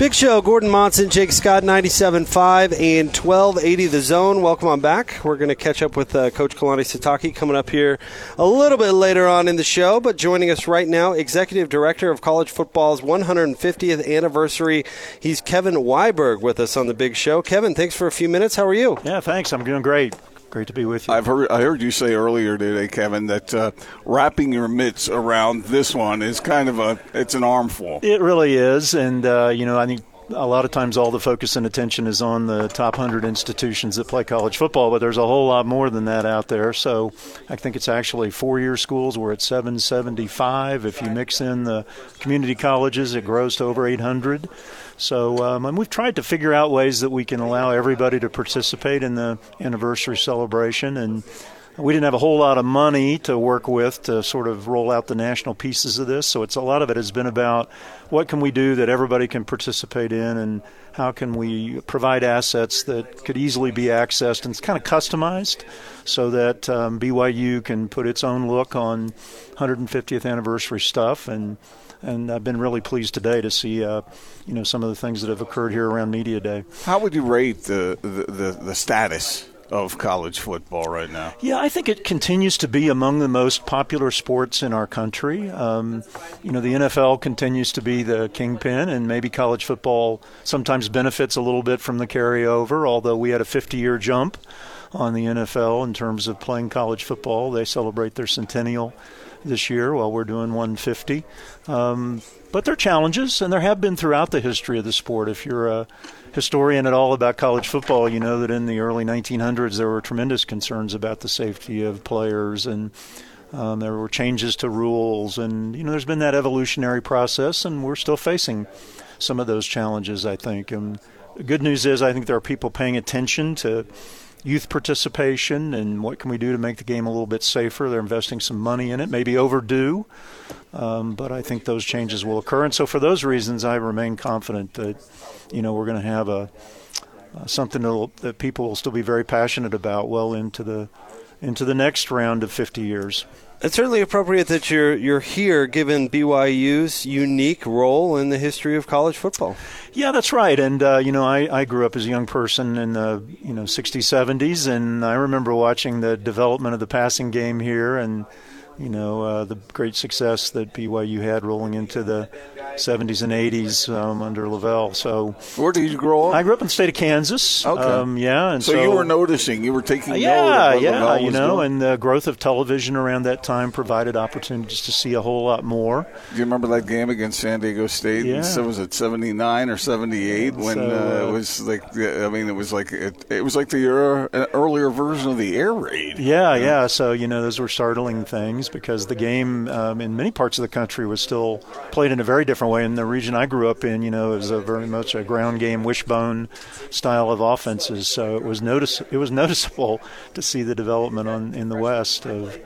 Big Show, Gordon Monson, Jake Scott, 97.5 and 1280 The Zone. Welcome on back. We're going to catch up with uh, Coach Kalani Sitake coming up here a little bit later on in the show, but joining us right now, Executive Director of College Football's 150th anniversary. He's Kevin Weiberg with us on the Big Show. Kevin, thanks for a few minutes. How are you? Yeah, thanks. I'm doing great. Great to be with you. I've heard I heard you say earlier today, Kevin, that uh, wrapping your mitts around this one is kind of a it's an armful. It really is, and uh, you know I think a lot of times all the focus and attention is on the top 100 institutions that play college football, but there's a whole lot more than that out there. So I think it's actually four year schools. We're at 775. If you mix in the community colleges, it grows to over 800. So um, and we've tried to figure out ways that we can allow everybody to participate in the anniversary celebration and we didn't have a whole lot of money to work with to sort of roll out the national pieces of this. So it's a lot of it has been about what can we do that everybody can participate in, and how can we provide assets that could easily be accessed and it's kind of customized, so that um, BYU can put its own look on 150th anniversary stuff and and I've been really pleased today to see, uh, you know, some of the things that have occurred here around Media Day. How would you rate the the, the, the status of college football right now? Yeah, I think it continues to be among the most popular sports in our country. Um, you know, the NFL continues to be the kingpin, and maybe college football sometimes benefits a little bit from the carryover, although we had a 50 year jump on the NFL in terms of playing college football. They celebrate their centennial this year while we're doing 150. Um, but there are challenges, and there have been throughout the history of the sport. If you're a historian at all about college football, you know that in the early 1900s there were tremendous concerns about the safety of players and um, there were changes to rules, and you know there's been that evolutionary process, and we're still facing some of those challenges. I think, and the good news is I think there are people paying attention to youth participation and what can we do to make the game a little bit safer. They're investing some money in it, maybe overdue, um, but I think those changes will occur. And so, for those reasons, I remain confident that you know we're going to have a uh, something that people will still be very passionate about well into the into the next round of 50 years. It's certainly appropriate that you're you're here, given BYU's unique role in the history of college football. Yeah, that's right. And uh, you know, I, I grew up as a young person in the you know 60s, 70s, and I remember watching the development of the passing game here and you know, uh, the great success that BYU had rolling into the 70s and 80s um, under LaVell. So, where did you grow up? I grew up in the state of Kansas. Okay. Um, yeah, and so, so, you were noticing, you were taking yeah, note. yeah, you know, doing. and the growth of television around that time provided opportunities to see a whole lot more. Do you remember that game against San Diego State? Yeah. So was it 79 or 78 when So, uh, uh, it was like I mean it was like it, it was like the era, earlier version of the air raid. Yeah, yeah. So you know, those were startling things because the game um, in many parts of the country was still played in a very different way. In the region I grew up in, you know, it was a very much a ground game, wishbone style of offenses. So it was notice it was noticeable to see the development on in the West of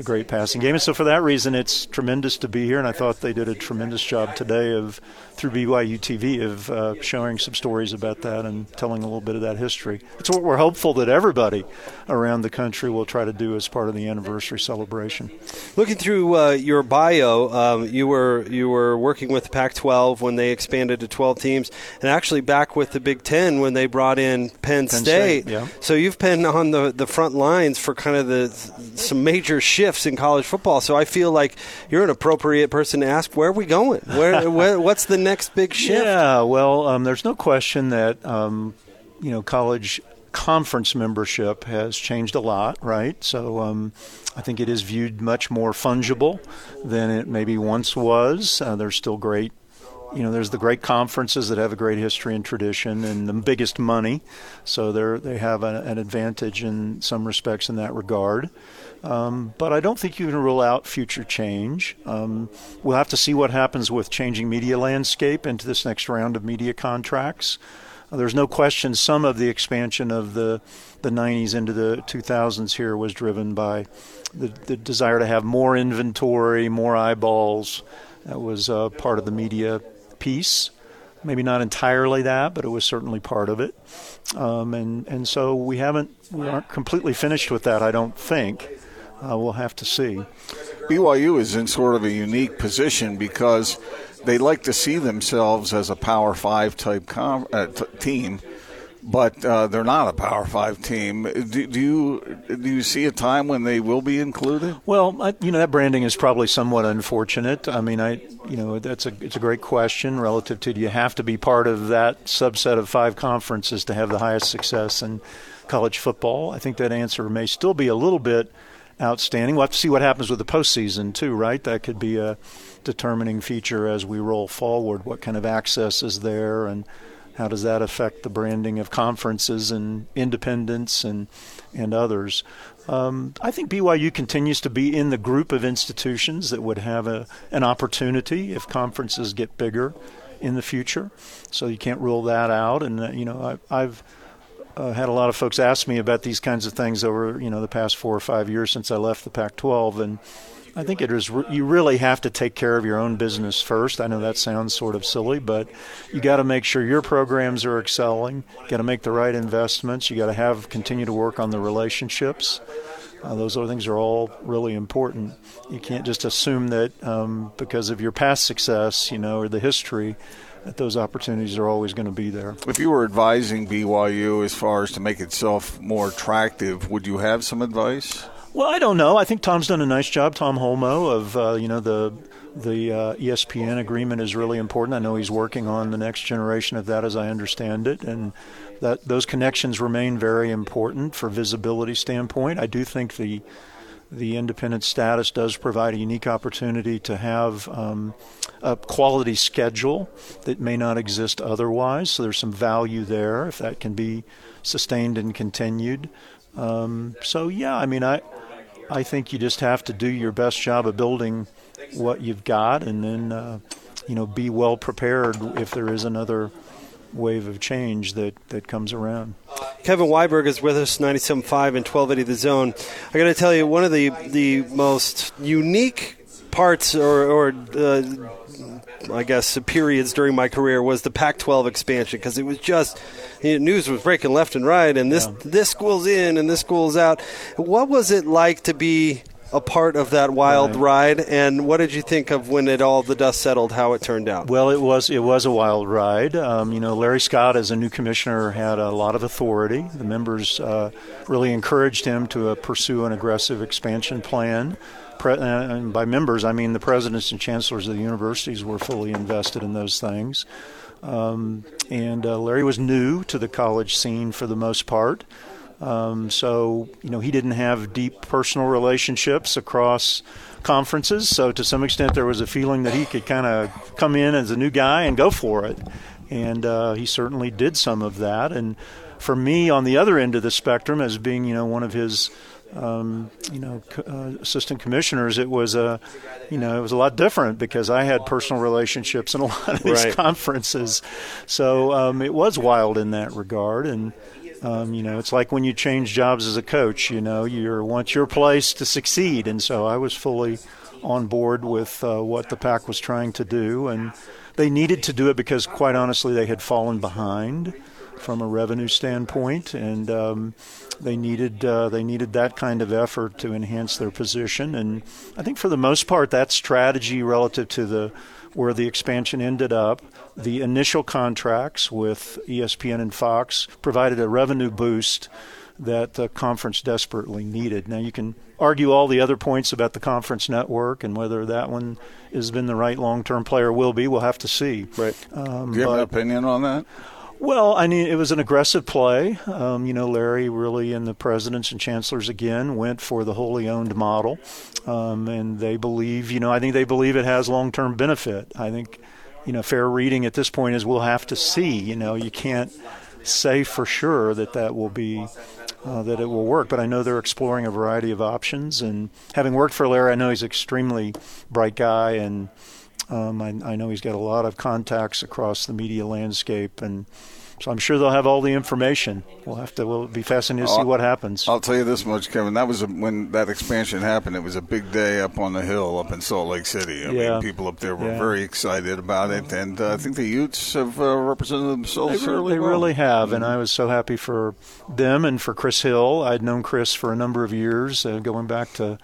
the great passing game. And so for that reason, it's tremendous to be here. And I thought they did a tremendous job today of through BYU TV of uh, showing some stories about that and telling a little bit of that history. It's what we're hopeful that everybody around the country will try to do as part of the anniversary celebration. Looking through uh, your bio, um, you were you were working with the Pac-12 when they expanded to 12 teams, and actually back with the Big Ten when they brought in Penn, Penn State, yeah. So you've been on the the front lines for kind of the some major shifts in college football. So I feel like you're an appropriate person to ask where are we going? Where, where what's the next big shift? Yeah, well, um, there's no question that um, you know college conference membership has changed a lot, right? So um, I think it is viewed much more fungible than it maybe once was. Uh, there's still great. You know, there's the great conferences that have a great history and tradition and the biggest money, so they they have a, an advantage in some respects in that regard. Um, but I don't think you can rule out future change. Um, we'll have to see what happens with changing media landscape into this next round of media contracts. Uh, there's no question some of the expansion of the the 90s into the 2000s here was driven by the, the desire to have more inventory, more eyeballs. That was uh, part of the media piece. Maybe not entirely that, but it was certainly part of it. Um, and and so we haven't we aren't completely finished with that. I don't think. Uh, we'll have to see. BYU is in sort of a unique position because they like to see themselves as a Power Five type com- uh, t- team, but uh, they're not a Power Five team. Do, do, you do you see a time when they will be included? Well, I, you know that branding is probably somewhat unfortunate. I mean, I you know that's a it's a great question relative to do you have to be part of that subset of five conferences to have the highest success in college football? I think that answer may still be a little bit outstanding. We'll have to see what happens with the postseason too, right? That could be a determining feature as we roll forward. What kind of access is there, and how does that affect the branding of conferences and independents and and others? Um, I think BYU continues to be in the group of institutions that would have a, an opportunity if conferences get bigger in the future. So you can't rule that out. And uh, you know, I, I've uh, had a lot of folks ask me about these kinds of things over you know the past four or five years since I left the Pac-12, and I think it is you really have to take care of your own business first. I know that sounds sort of silly, but you got to make sure your programs are excelling. Got to make the right investments. You got to have continue to work on the relationships. Uh, those other things are all really important. You can't just assume that um, because of your past success, you know, or the history, that those opportunities are always going to be there. If you were advising BYU as far as to make itself more attractive, would you have some advice? Well, I don't know. I think Tom's done a nice job, Tom Holmoe, of uh, you know the the uh, ESPN agreement is really important. I know he's working on the next generation of that, as I understand it, and that those connections remain very important for visibility standpoint. I do think the the independent status does provide a unique opportunity to have um, a quality schedule that may not exist otherwise. So there's some value there if that can be sustained and continued. Um, so yeah, I mean, I I think you just have to do your best job of building what you've got, and then uh, you know be well prepared if there is another wave of change that, that comes around. Kevin Weiberg is with us, 97.5 and 1280 The Zone. I got to tell you, one of the, the most unique parts or, or uh, I guess, periods during my career was the Pac-12 expansion because it was just you know, news was breaking left and right, and this yeah. this school's in and this school's out. What was it like to be a part of that wild right. ride, and what did you think of when it all the dust settled? How it turned out? Well, it was it was a wild ride. Um, you know, Larry Scott, as a new commissioner, had a lot of authority. The members uh, really encouraged him to uh, pursue an aggressive expansion plan. Pre- uh, and by members, I mean the presidents and chancellors of the universities were fully invested in those things. Um, and uh, Larry was new to the college scene for the most part. Um, so, you know, he didn't have deep personal relationships across conferences. So, to some extent, there was a feeling that he could kind of come in as a new guy and go for it. And uh, he certainly did some of that. And for me, on the other end of the spectrum, as being, you know, one of his um, you know, uh, assistant commissioners, it was a, you know, it was a lot different because I had personal relationships in a lot of these right. conferences, so um, it was wild in that regard. And um, you know, it's like when you change jobs as a coach. You know, you want your place to succeed, and so I was fully on board with uh, what the Pac was trying to do, and they needed to do it because, quite honestly, they had fallen behind from a revenue standpoint, and um, they needed uh, they needed that kind of effort to enhance their position. And I think for the most part, that strategy relative to the where the expansion ended up the initial contracts with ESPN and Fox provided a revenue boost that the conference desperately needed. Now, you can argue all the other points about the conference network and whether that one has been the right long term player will be. We'll have to see. Right. Um, Do you have an opinion on that? Well, I mean, it was an aggressive play. Um, you know, Larry really and the presidents and chancellors again went for the wholly owned model. Um, and they believe, you know, I think they believe it has long term benefit. I think you know, fair reading at this point is we'll have to see. You know, you can't say for sure that that will be uh, that it will work. But I know they're exploring a variety of options. And having worked for Larry, I know he's an extremely bright guy, and um, I, I, know he's got a lot of contacts across the media landscape. And so I'm sure they'll have all the information. We'll have to. We'll be fascinated to see what happens. I'll tell you this much, Kevin. That was a, when that expansion happened. It was a big day up on the hill, up in Salt Lake City. I yeah. mean, people up there were yeah. very excited about it, and uh, I think the Utes have uh, represented themselves they really, They well. really have, mm-hmm. and I was so happy for them and for Chris Hill. I'd known Chris for a number of years, uh, going back to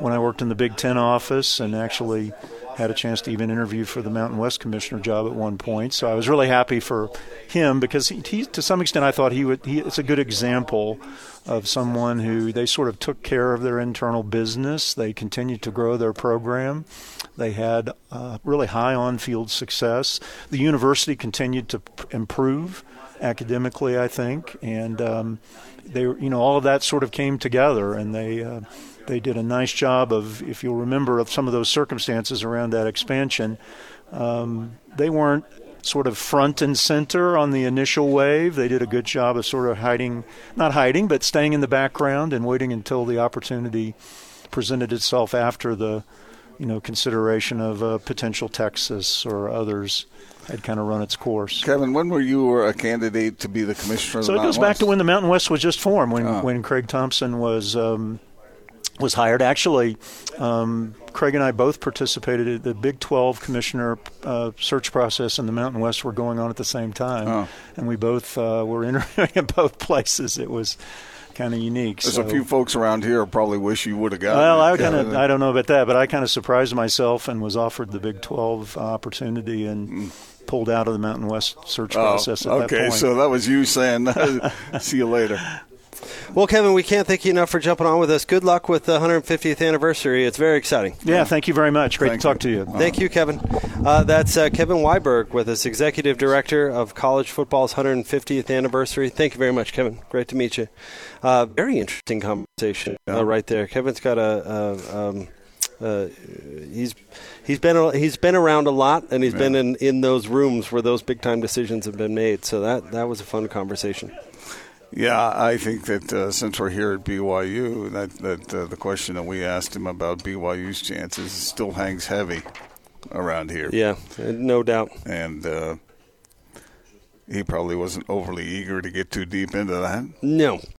when I worked in the Big Ten office and actually had a chance to even interview for the Mountain West commissioner job at one point. So I was really happy for him because he, he to some extent, I thought he would. He, it's a good example of someone who they sort of took care of their internal business. They continued to grow their program. They had uh, really high on-field success. The university continued to improve academically, I think, and um, they, you know, all of that sort of came together, and they. Uh, they did a nice job of, if you'll remember, of some of those circumstances around that expansion. Um, they weren't sort of front and center on the initial wave. They did a good job of sort of hiding, not hiding, but staying in the background and waiting until the opportunity presented itself after the, you know, consideration of uh, potential Texas or others had kind of run its course. Kevin, when were you a candidate to be the commissioner? so it goes back to when the Mountain West was just formed, when oh. when Craig Thompson was um, was hired. Actually, um, Craig and I both participated in the Big 12 commissioner uh, search process and the Mountain West were going on at the same time, oh. and we both uh, were interviewing in both places. It was kind of unique. There's so. a few folks around here probably wish you would have gotten. Well. I kind of I don't know about that, but I kind of surprised myself and was offered the Big 12 opportunity and. Mm. Pulled out of the Mountain West search oh, process at okay, that point. so that was you saying, "See you later." Well, Kevin, we can't thank you enough for jumping on with us. Good luck with the 150th anniversary. It's very exciting. Yeah, thank you very much. Great thank to talk you. to you. Thank you, Kevin. Uh, that's uh, Kevin Weiberg with us, Executive Director of College Football's 150th anniversary. Thank you very much, Kevin. Great to meet you. Uh, very interesting conversation uh, right there. Kevin's got a. a um, uh, he's he's been he's been around a lot, and he's yeah. been in, in those rooms where those big time decisions have been made. So that that was a fun conversation. Yeah, I think that uh, since we're here at BYU, that that uh, the question that we asked him about BYU's chances still hangs heavy around here. Yeah, no doubt. And uh, he probably wasn't overly eager to get too deep into that. No,